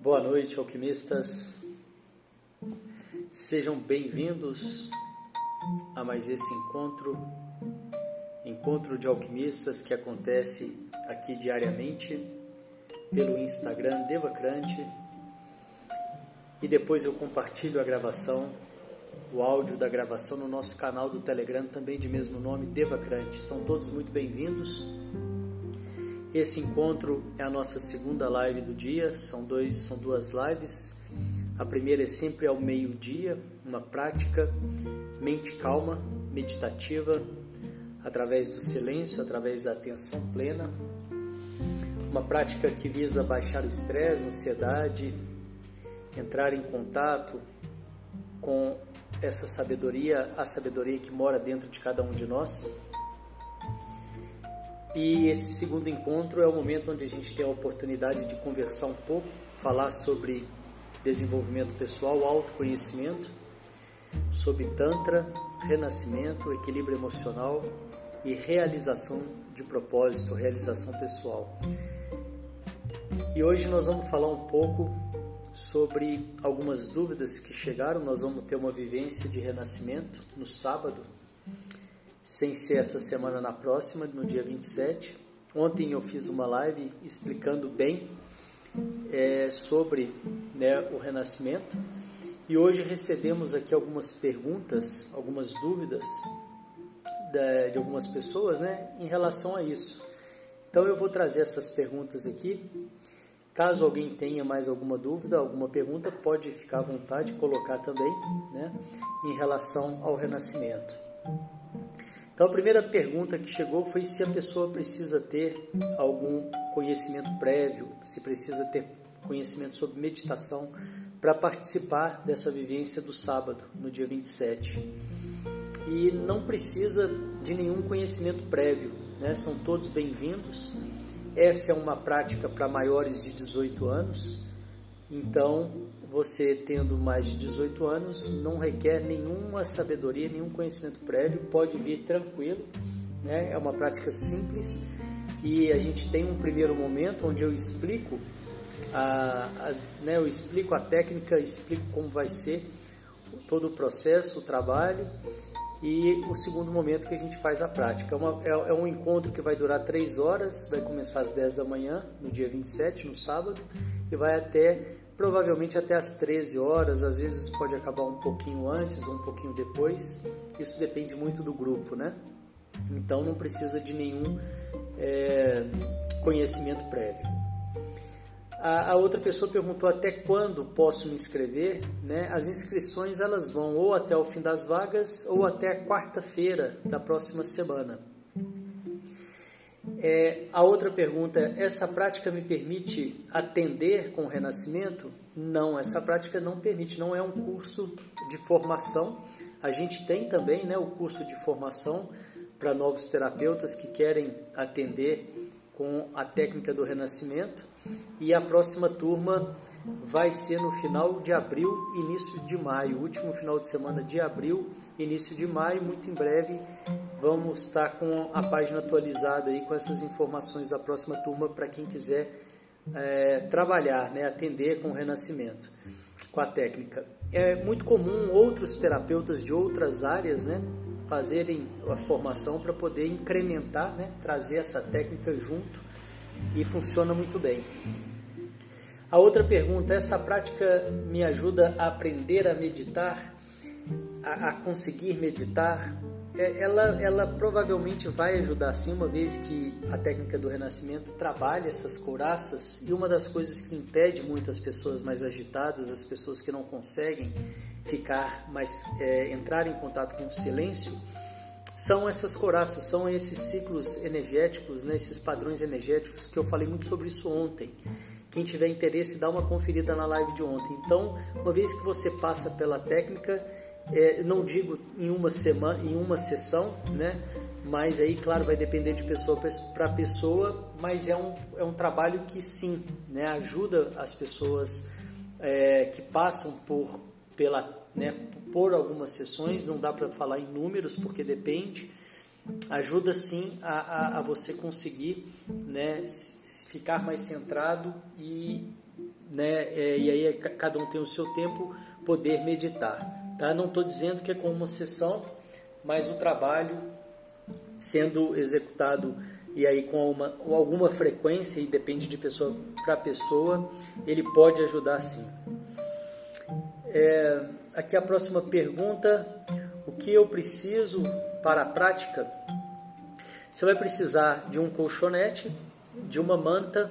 Boa noite, alquimistas. Sejam bem-vindos a mais esse encontro, encontro de alquimistas que acontece aqui diariamente pelo Instagram Devacrante e depois eu compartilho a gravação, o áudio da gravação no nosso canal do Telegram também de mesmo nome Devacrante. São todos muito bem-vindos. Esse encontro é a nossa segunda live do dia, são, dois, são duas lives. A primeira é sempre ao meio-dia, uma prática mente calma, meditativa, através do silêncio, através da atenção plena. Uma prática que visa baixar o estresse, a ansiedade, entrar em contato com essa sabedoria, a sabedoria que mora dentro de cada um de nós. E esse segundo encontro é o momento onde a gente tem a oportunidade de conversar um pouco, falar sobre desenvolvimento pessoal, autoconhecimento, sobre Tantra, renascimento, equilíbrio emocional e realização de propósito, realização pessoal. E hoje nós vamos falar um pouco sobre algumas dúvidas que chegaram. Nós vamos ter uma vivência de renascimento no sábado, sem ser essa semana na próxima, no dia 27. Ontem eu fiz uma live explicando bem é, sobre né, o renascimento e hoje recebemos aqui algumas perguntas, algumas dúvidas de, de algumas pessoas né, em relação a isso. Então eu vou trazer essas perguntas aqui. Caso alguém tenha mais alguma dúvida, alguma pergunta, pode ficar à vontade de colocar também né, em relação ao renascimento. Então, a primeira pergunta que chegou foi se a pessoa precisa ter algum conhecimento prévio, se precisa ter conhecimento sobre meditação para participar dessa vivência do sábado, no dia 27. E não precisa de nenhum conhecimento prévio, né? são todos bem-vindos. Essa é uma prática para maiores de 18 anos, então você tendo mais de 18 anos não requer nenhuma sabedoria, nenhum conhecimento prévio, pode vir tranquilo, né? é uma prática simples e a gente tem um primeiro momento onde eu explico a, as, né, eu explico a técnica, explico como vai ser todo o processo, o trabalho e o segundo momento que a gente faz a prática. É, uma, é, é, um encontro que vai durar três horas, vai começar às 10 da manhã, no dia 27, no sábado, e vai até provavelmente até às 13 horas, às vezes pode acabar um pouquinho antes ou um pouquinho depois, isso depende muito do grupo, né? Então não precisa de nenhum é, conhecimento prévio. A, a, outra pessoa perguntou até quando posso me inscrever, né? As inscrições elas vão ou até o fim das vagas ou até quarta-feira da próxima semana. É, a outra pergunta essa prática me permite atender com o renascimento? Não, essa prática não permite, não é um curso de formação. A gente tem também né, o curso de formação para novos terapeutas que querem atender com a técnica do renascimento. E a próxima turma vai ser no final de abril, início de maio, último final de semana de abril, início de maio, muito em breve vamos estar com a página atualizada aí com essas informações da próxima turma para quem quiser é, trabalhar, né, atender com o renascimento, com a técnica. É muito comum outros terapeutas de outras áreas, né, fazerem a formação para poder incrementar, né, trazer essa técnica junto e funciona muito bem. A outra pergunta: essa prática me ajuda a aprender a meditar, a, a conseguir meditar? É, ela, ela provavelmente vai ajudar sim, uma vez que a técnica do renascimento trabalha essas couraças e uma das coisas que impede muito as pessoas mais agitadas, as pessoas que não conseguem ficar mais é, entrar em contato com o silêncio, são essas coraças, são esses ciclos energéticos, né, esses padrões energéticos que eu falei muito sobre isso ontem. Quem tiver interesse, dá uma conferida na live de ontem. Então, uma vez que você passa pela técnica, é, não digo em uma semana, em uma sessão, né? Mas aí, claro, vai depender de pessoa para pessoa, mas é um, é um trabalho que sim, né? Ajuda as pessoas é, que passam por pela, né? Por algumas sessões, não dá para falar em números porque depende. Ajuda sim a, a, a você conseguir, né? Ficar mais centrado e né? É, e aí cada um tem o seu tempo poder meditar, tá? Não estou dizendo que é como uma sessão, mas o trabalho sendo executado e aí com uma, alguma frequência e depende de pessoa para pessoa, ele pode ajudar sim. É, aqui a próxima pergunta: o que eu preciso para a prática? Você vai precisar de um colchonete, de uma manta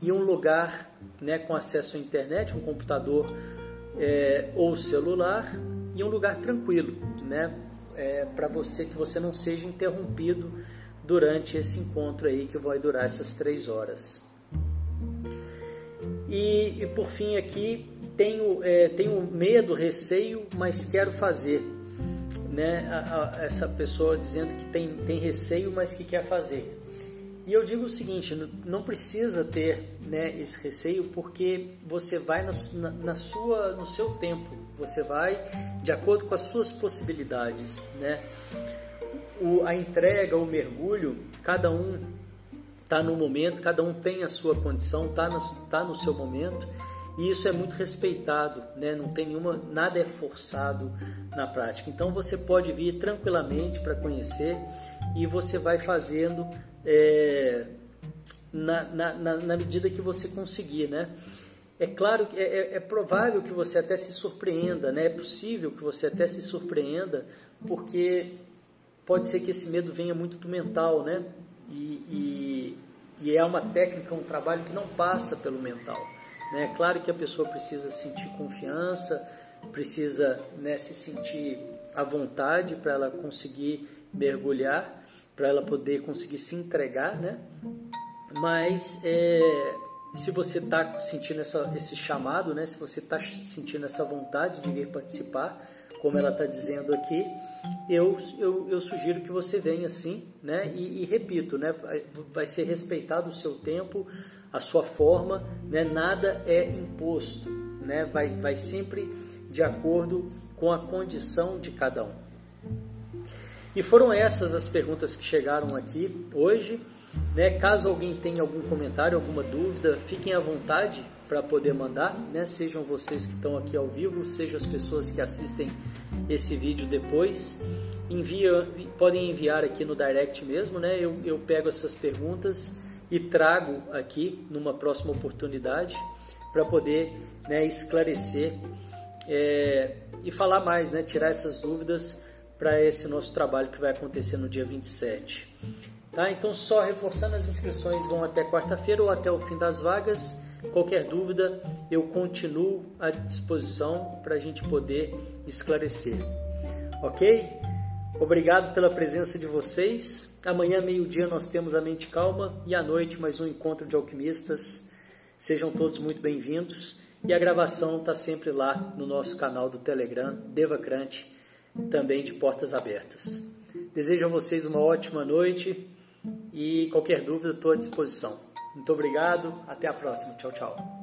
e um lugar né, com acesso à internet, um computador é, ou celular e um lugar tranquilo, né, é, para você que você não seja interrompido durante esse encontro aí que vai durar essas três horas. E, e por fim aqui tenho, é, tenho medo, receio, mas quero fazer. Né? A, a, essa pessoa dizendo que tem, tem receio, mas que quer fazer. E eu digo o seguinte, não precisa ter né, esse receio porque você vai na, na, sua, no seu tempo, você vai de acordo com as suas possibilidades. Né? O, a entrega, o mergulho, cada um está no momento, cada um tem a sua condição, está no, tá no seu momento e isso é muito respeitado, né? não tem nenhuma, nada é forçado na prática. Então você pode vir tranquilamente para conhecer e você vai fazendo é, na, na, na, medida que você conseguir, né? É claro que é, é, é, provável que você até se surpreenda, né? É possível que você até se surpreenda, porque pode ser que esse medo venha muito do mental, né? E, e, e é uma técnica, um trabalho que não passa pelo mental. É claro que a pessoa precisa sentir confiança, precisa né, se sentir à vontade para ela conseguir mergulhar, para ela poder conseguir se entregar, né? Mas é, se você está sentindo essa, esse chamado, né? Se você está sentindo essa vontade de vir participar, como ela está dizendo aqui, eu, eu, eu, sugiro que você venha sim, né? E, e, repito, né? Vai ser respeitado o seu tempo, a sua forma, né? Nada é imposto, né? Vai, vai sempre de acordo com a condição de cada um. E foram essas as perguntas que chegaram aqui hoje. Né? Caso alguém tenha algum comentário, alguma dúvida, fiquem à vontade para poder mandar, né? Sejam vocês que estão aqui ao vivo, sejam as pessoas que assistem esse vídeo depois. Envia, podem enviar aqui no direct mesmo, né? Eu, eu pego essas perguntas e trago aqui numa próxima oportunidade para poder né, esclarecer é, e falar mais, né? Tirar essas dúvidas para esse nosso trabalho que vai acontecer no dia 27. Tá? Então, só reforçando, as inscrições vão até quarta-feira ou até o fim das vagas. Qualquer dúvida, eu continuo à disposição para a gente poder esclarecer. Ok? Obrigado pela presença de vocês. Amanhã, meio-dia, nós temos a Mente Calma e à noite, mais um encontro de alquimistas. Sejam todos muito bem-vindos. E a gravação está sempre lá no nosso canal do Telegram, Devacrante também de portas abertas. Desejo a vocês uma ótima noite e qualquer dúvida estou à disposição. Muito obrigado, até a próxima. Tchau, tchau.